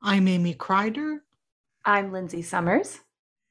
I'm Amy Kreider. I'm Lindsay Summers.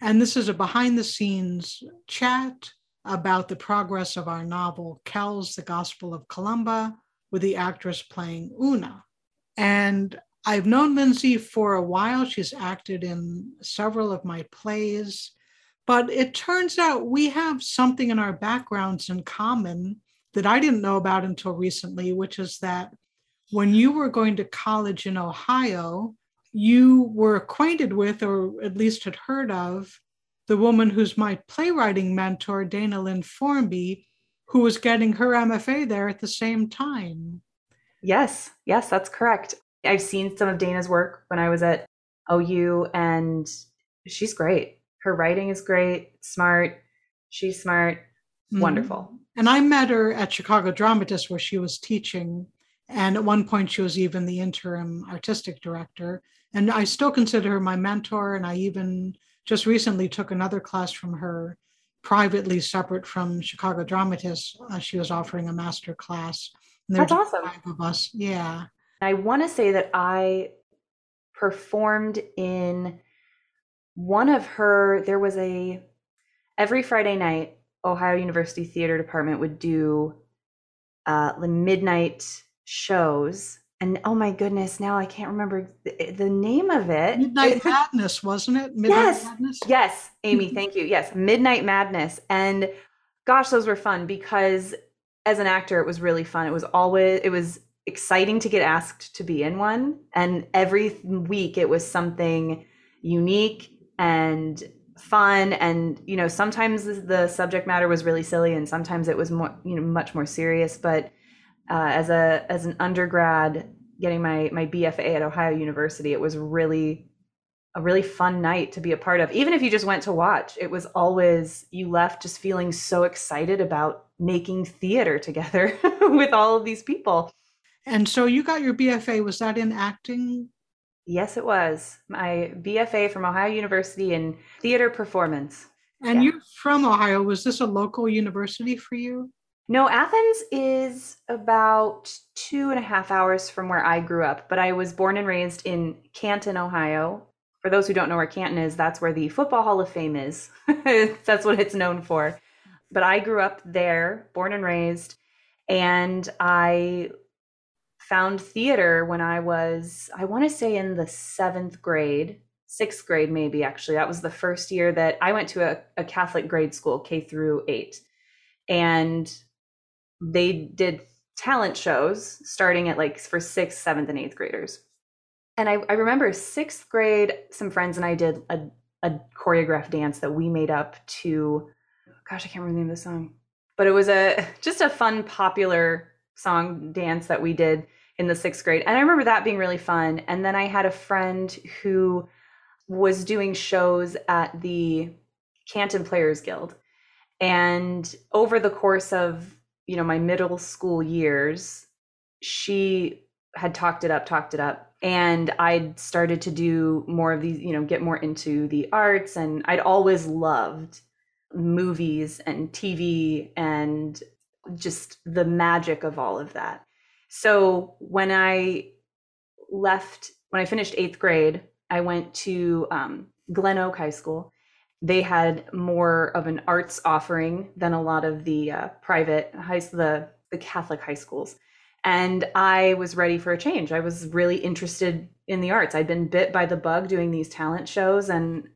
And this is a behind the scenes chat about the progress of our novel, Kells, The Gospel of Columba, with the actress playing Una. And I've known Lindsay for a while. She's acted in several of my plays. But it turns out we have something in our backgrounds in common that I didn't know about until recently, which is that when you were going to college in Ohio, you were acquainted with, or at least had heard of, the woman who's my playwriting mentor, Dana Lynn Formby, who was getting her MFA there at the same time. Yes, yes, that's correct. I've seen some of Dana's work when I was at OU, and she's great. Her writing is great, smart. She's smart, mm-hmm. wonderful. And I met her at Chicago Dramatists where she was teaching. And at one point, she was even the interim artistic director. And I still consider her my mentor. And I even just recently took another class from her privately, separate from Chicago Dramatists. Uh, she was offering a master class. That's awesome. Five of us. Yeah. I want to say that I performed in one of her, there was a, every Friday night, Ohio University Theater Department would do uh, the midnight shows and oh my goodness, now I can't remember the, the name of it. Midnight Madness, wasn't it? Midnight yes, Madness? yes, Amy, mm-hmm. thank you. Yes, Midnight Madness, and gosh, those were fun because as an actor, it was really fun. It was always it was exciting to get asked to be in one, and every week it was something unique and fun and you know sometimes the subject matter was really silly and sometimes it was more you know much more serious but uh, as a as an undergrad getting my my BFA at Ohio University, it was really a really fun night to be a part of. Even if you just went to watch, it was always you left just feeling so excited about making theater together with all of these people. And so you got your BFA. Was that in acting? Yes, it was. My BFA from Ohio University in theater performance. And yeah. you're from Ohio. Was this a local university for you? No, Athens is about two and a half hours from where I grew up, but I was born and raised in Canton, Ohio. For those who don't know where Canton is, that's where the Football Hall of Fame is. that's what it's known for. But I grew up there, born and raised, and I found theater when I was, I want to say in the seventh grade, sixth grade, maybe actually. That was the first year that I went to a, a Catholic grade school, K through eight. And they did talent shows starting at like for sixth, seventh, and eighth graders. And I, I remember sixth grade, some friends and I did a, a choreographed dance that we made up to, gosh, I can't remember the name of the song, but it was a just a fun, popular song dance that we did in the sixth grade. And I remember that being really fun. And then I had a friend who was doing shows at the Canton Players Guild. And over the course of you know my middle school years she had talked it up talked it up and i'd started to do more of these you know get more into the arts and i'd always loved movies and tv and just the magic of all of that. So when i left when i finished eighth grade i went to um, glen oak high school they had more of an arts offering than a lot of the uh, private high the the Catholic high schools. And I was ready for a change. I was really interested in the arts. I'd been bit by the bug doing these talent shows and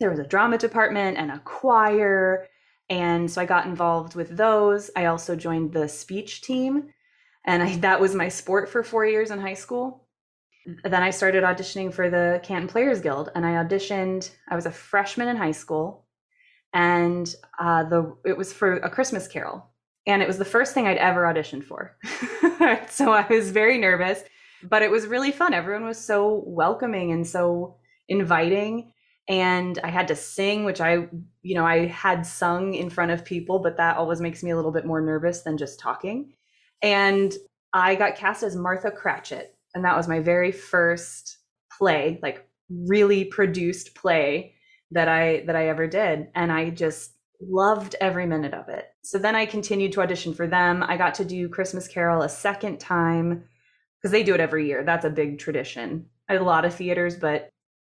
there was a drama department and a choir and so I got involved with those. I also joined the speech team and I, that was my sport for 4 years in high school then I started auditioning for the Canton Players Guild, and I auditioned. I was a freshman in high school, and uh, the it was for a Christmas Carol, and it was the first thing I'd ever auditioned for. so I was very nervous, but it was really fun. Everyone was so welcoming and so inviting, and I had to sing, which I, you know, I had sung in front of people, but that always makes me a little bit more nervous than just talking. And I got cast as Martha Cratchit and that was my very first play like really produced play that i that i ever did. And i just loved every minute of it. So then i continued to audition for them. I got to do christmas carol a second time because they do it every year. That's a big tradition. At a lot of theaters, but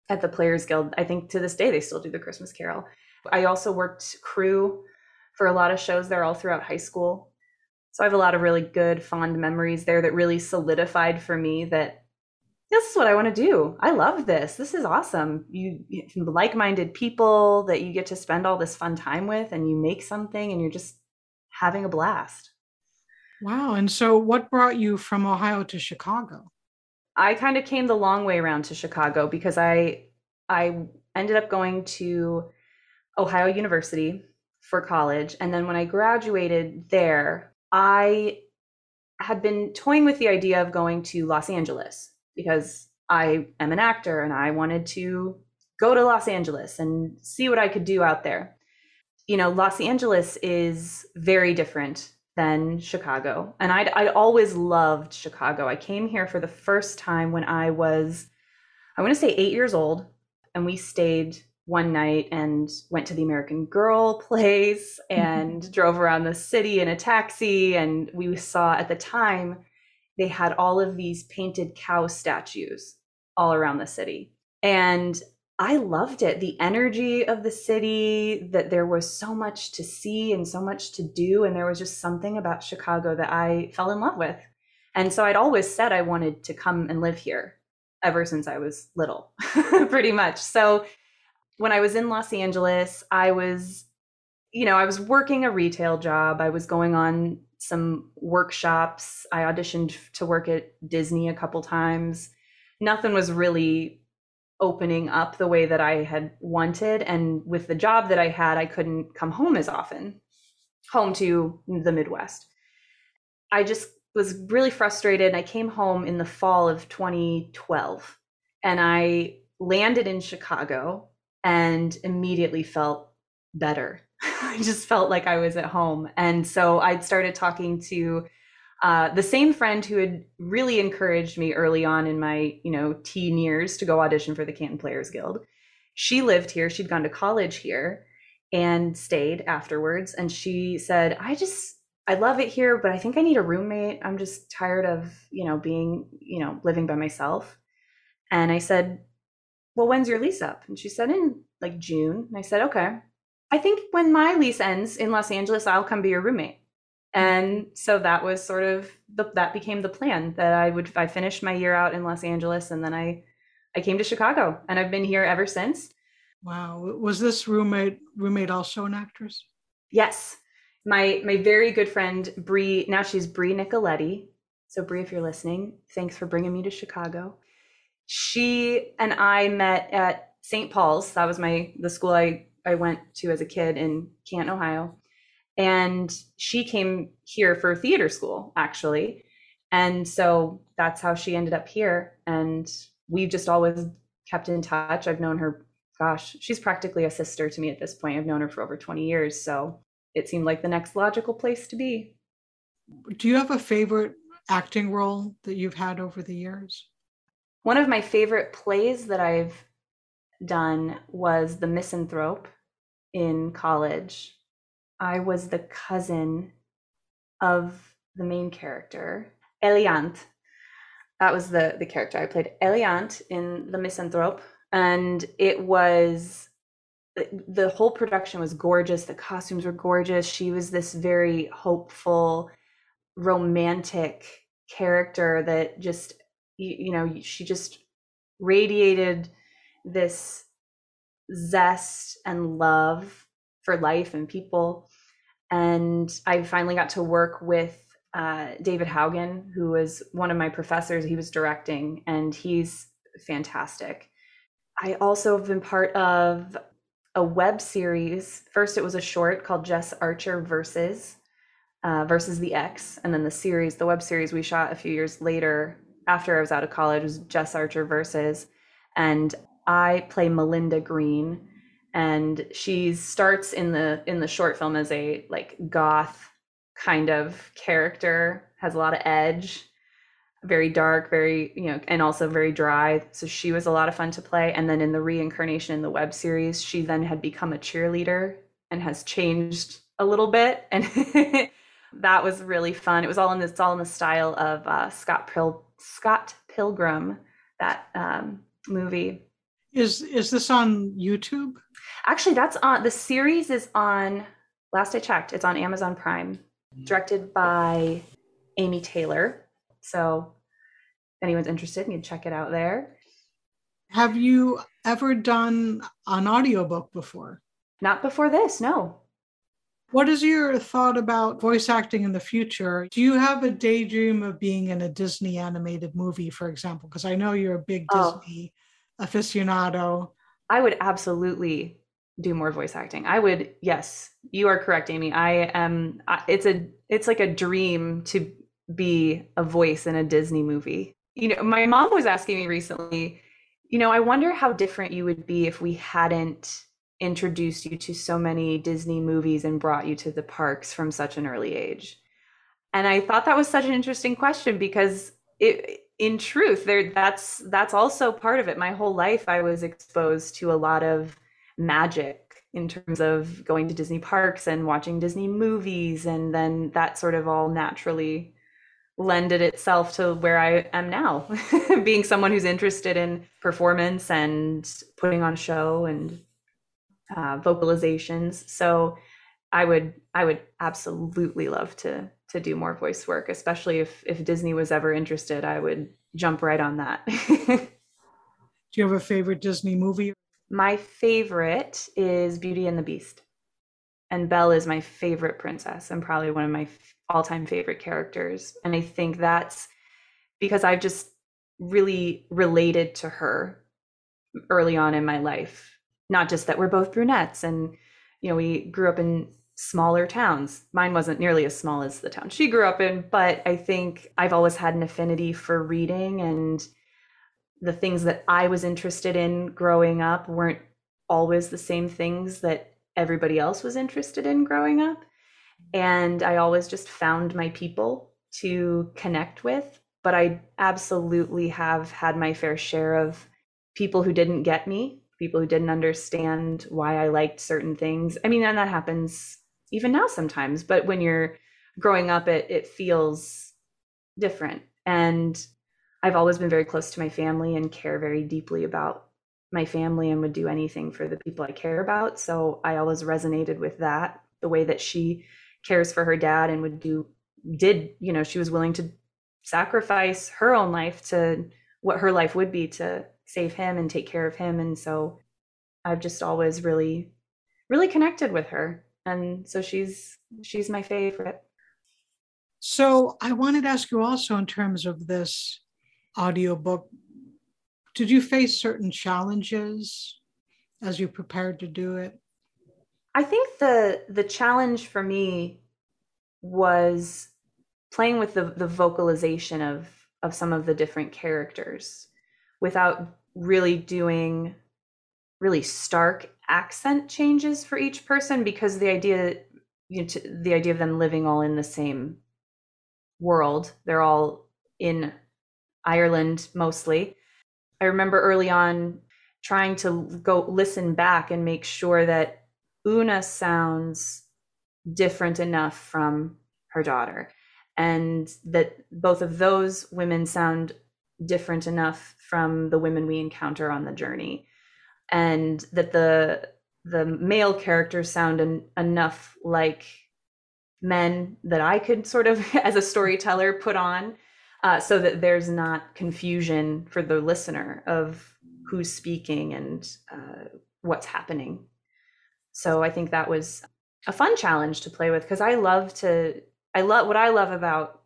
at the Players Guild, I think to this day they still do the Christmas Carol. I also worked crew for a lot of shows there all throughout high school. So I have a lot of really good, fond memories there that really solidified for me that this is what I want to do. I love this. This is awesome. You, like-minded people that you get to spend all this fun time with and you make something and you're just having a blast. Wow. And so what brought you from Ohio to Chicago? I kind of came the long way around to Chicago because I I ended up going to Ohio University for college and then when I graduated there, I had been toying with the idea of going to Los Angeles because I am an actor and I wanted to go to Los Angeles and see what I could do out there. You know, Los Angeles is very different than Chicago. And I'd, I'd always loved Chicago. I came here for the first time when I was, I want to say eight years old. And we stayed one night and went to the American Girl place and drove around the city in a taxi. And we saw at the time, they had all of these painted cow statues all around the city. And I loved it. The energy of the city, that there was so much to see and so much to do. And there was just something about Chicago that I fell in love with. And so I'd always said I wanted to come and live here ever since I was little, pretty much. So when I was in Los Angeles, I was, you know, I was working a retail job. I was going on some workshops. I auditioned to work at Disney a couple times. Nothing was really opening up the way that I had wanted. And with the job that I had, I couldn't come home as often, home to the Midwest. I just was really frustrated. And I came home in the fall of 2012 and I landed in Chicago and immediately felt better. I just felt like I was at home. And so I'd started talking to uh, the same friend who had really encouraged me early on in my, you know, teen years to go audition for the Canton Players Guild. She lived here. She'd gone to college here and stayed afterwards. And she said, I just, I love it here, but I think I need a roommate. I'm just tired of, you know, being, you know, living by myself. And I said, well, when's your lease up? And she said, in like June. And I said, okay. I think when my lease ends in Los Angeles, I'll come be your roommate. And so that was sort of the, that became the plan that i would i finished my year out in los angeles and then i i came to chicago and i've been here ever since. Wow. Was this roommate roommate also an actress? Yes. My my very good friend Bree, now she's Bree nicoletti. So Bree if you're listening thanks for bringing me to chicago she and i met at st paul's that was my the school i i went to as a kid in canton ohio and she came here for theater school, actually. And so that's how she ended up here. And we've just always kept in touch. I've known her, gosh, she's practically a sister to me at this point. I've known her for over 20 years. So it seemed like the next logical place to be. Do you have a favorite acting role that you've had over the years? One of my favorite plays that I've done was The Misanthrope in college. I was the cousin of the main character, Eliant. That was the the character I played, Eliant in The Misanthrope, and it was the whole production was gorgeous. The costumes were gorgeous. She was this very hopeful, romantic character that just you, you know she just radiated this zest and love for life and people. And I finally got to work with uh, David Haugen, who was one of my professors. He was directing, and he's fantastic. I also have been part of a web series. First, it was a short called Jess Archer versus uh, versus the X, and then the series, the web series we shot a few years later after I was out of college was Jess Archer versus, and I play Melinda Green, and she starts in the in the short film as a like goth kind of character has a lot of edge very dark very you know and also very dry so she was a lot of fun to play and then in the reincarnation in the web series she then had become a cheerleader and has changed a little bit and that was really fun. It was all in this all in the style of uh, scott Pil- scott pilgrim that um, movie. Is is this on YouTube? Actually, that's on the series is on. Last I checked, it's on Amazon Prime, directed by Amy Taylor. So, if anyone's interested, you can check it out there. Have you ever done an audiobook before? Not before this, no. What is your thought about voice acting in the future? Do you have a daydream of being in a Disney animated movie, for example? Because I know you're a big Oh. Disney aficionado. I would absolutely do more voice acting. I would, yes, you are correct, Amy. I am. It's a, it's like a dream to be a voice in a Disney movie. You know, my mom was asking me recently. You know, I wonder how different you would be if we hadn't introduced you to so many Disney movies and brought you to the parks from such an early age. And I thought that was such an interesting question because it in truth there that's that's also part of it. My whole life I was exposed to a lot of magic in terms of going to Disney parks and watching Disney movies and then that sort of all naturally lended itself to where I am now, being someone who's interested in performance and putting on a show and uh, vocalizations. So I would I would absolutely love to to do more voice work, especially if if Disney was ever interested. I would jump right on that. Do you have a favorite Disney movie? my favorite is Beauty and the Beast, and Belle is my favorite princess and probably one of my all time favorite characters. And I think that's because I've just really related to her early on in my life. Not just that we're both brunettes and, you know, we grew up in smaller towns. Mine wasn't nearly as small as the town she grew up in, but I think I've always had an affinity for reading and the things that I was interested in growing up weren't always the same things that everybody else was interested in growing up. And I always just found my people to connect with. But I absolutely have had my fair share of people who didn't get me, people who didn't understand why I liked certain things. I mean, and that happens even now sometimes, but when you're growing up, it, it feels different. And I've always been very close to my family and care very deeply about my family and would do anything for the people I care about. So I always resonated with that, the way that she cares for her dad and would do did, you know, she was willing to sacrifice her own life to what her life would be to save him and take care of him. And so I've just always really, really connected with her. And so she's she's my favorite. So I wanted to ask you also in terms of this audiobook, did you face certain challenges as you prepared to do it? I think the the challenge for me was playing with the the vocalization of of some of the different characters without really doing really stark accent changes for each person because the idea you know, the idea of them living all in the same world they're all in Ireland mostly. I remember early on trying to go listen back and make sure that Una sounds different enough from her daughter and that both of those women sound different enough from the women we encounter on the journey and that the the male characters sound en- enough like men that I could sort of as a storyteller put on uh, so that there's not confusion for the listener of who's speaking and uh, what's happening. So I think that was a fun challenge to play with because I love to I love what I love about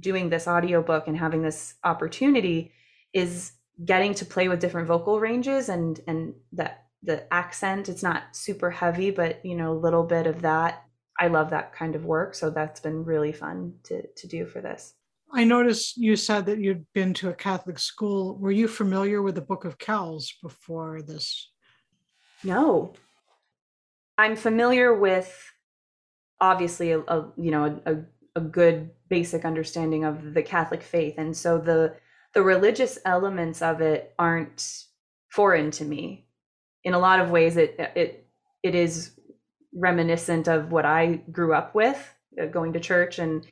doing this audiobook and having this opportunity is getting to play with different vocal ranges and and that the accent it's not super heavy but you know a little bit of that I love that kind of work so that's been really fun to to do for this. I noticed you said that you'd been to a Catholic school. Were you familiar with the Book of Kells before this? No. I'm familiar with obviously a, a you know a, a good basic understanding of the Catholic faith, and so the the religious elements of it aren't foreign to me. In a lot of ways, it it it is reminiscent of what I grew up with, uh, going to church and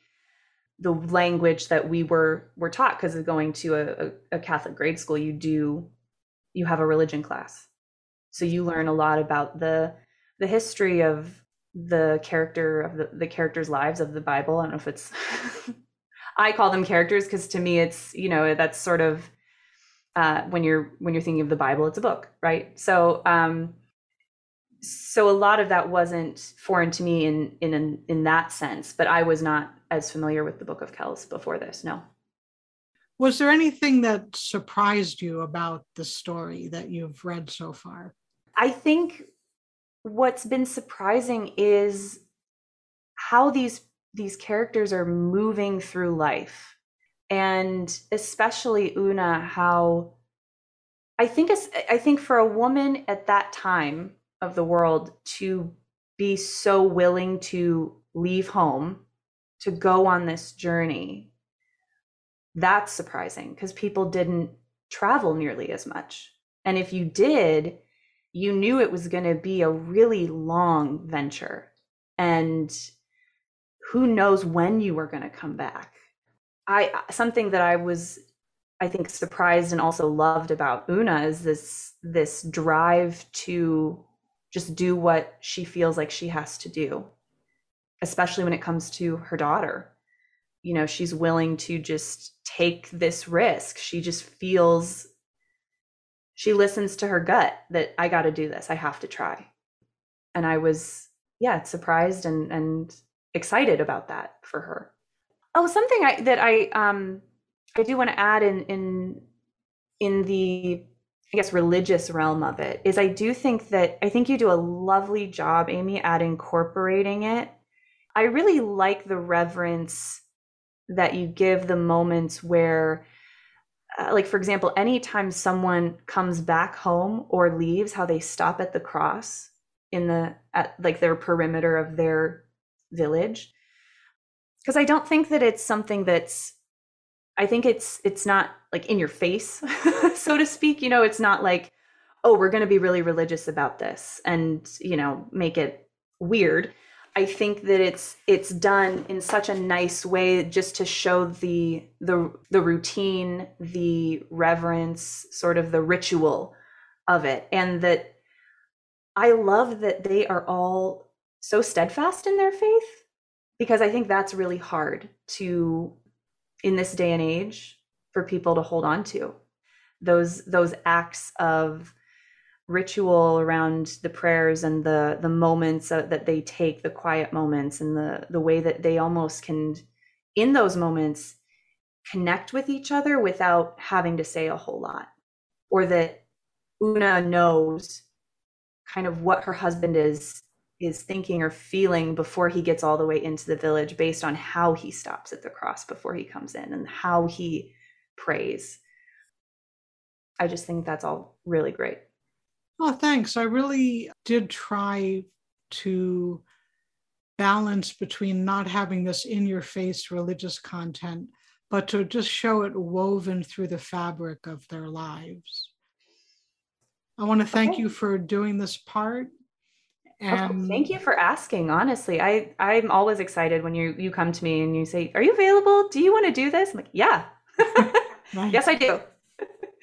the language that we were were taught because of going to a, a, a Catholic grade school. You do you have a religion class, so you learn a lot about the the history of the character of the, the characters' lives of the Bible. I don't know if it's I call them characters because to me it's you know that's sort of uh, when you're when you're thinking of the Bible, it's a book, right? So um, so a lot of that wasn't foreign to me in in in that sense, but I was not as familiar with the Book of Kells before this. No. Was there anything that surprised you about the story that you've read so far? I think what's been surprising is how these these characters are moving through life. And especially una how i think i think for a woman at that time of the world to be so willing to leave home to go on this journey that's surprising because people didn't travel nearly as much. And if you did you knew it was going to be a really long venture and who knows when you were going to come back. I uh, something that i was i think surprised and also loved about una is this this drive to just do what she feels like she has to do especially when it comes to her daughter. You know she's willing to just take this risk. She just feels she listens to her gut that I got to do this. I have to try. And I was, yeah, surprised and and excited about that for her. Oh, something I that I um I do want to add in in in the I guess religious realm of it is I do think that I think you do a lovely job, Amy, at incorporating it. I really like the reverence that you give the moments where uh, like for example anytime someone comes back home or leaves how they stop at the cross in the at like their perimeter of their village. Because i don't think that it's something that's i think it's it's not like in your face so to speak. You know it's not like oh we're going to be really religious about this and you know make it weird I think that it's it's done in such a nice way just to show the the the routine, the reverence, sort of the ritual of it and that I love that they are all so steadfast in their faith because I think that's really hard to in this day and age for people to hold on to. Those those acts of ritual around the prayers and the the moments uh, that they take the quiet moments and the the way that they almost can in those moments connect with each other without having to say a whole lot. Or that una knows kind of what her husband is is thinking or feeling before he gets all the way into the village based on how he stops at the cross before he comes in and how he prays. I just think that's all really great Oh, thanks. I really did try to balance between not having this in your face religious content, but to just show it woven through the fabric of their lives. I want to thank okay. you for doing this part. And thank you for asking. Honestly, I I'm always excited when you you come to me and you say, "Are you available? Do you want to do this?" I'm like, "Yeah, yes, I do."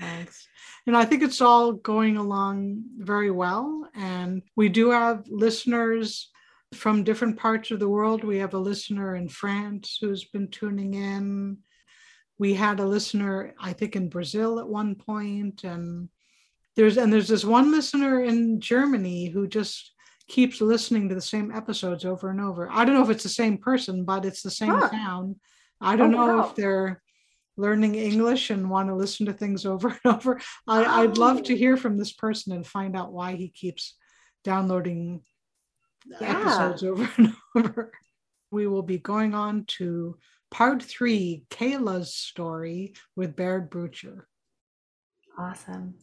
Thanks know, I think it's all going along very well. And we do have listeners from different parts of the world. We have a listener in France who's been tuning in. We had a listener, I think, in Brazil at one point, and there's and there's this one listener in Germany who just keeps listening to the same episodes over and over. I don't know if it's the same person, but it's the same huh. sound. I don't oh, know wow. if they're learning English and want to listen to things over and over. I, would love to hear from this person and find out why he keeps downloading yeah. episodes over and over. We will be going on to part three, Kayla's story with Baird Brucher. Awesome.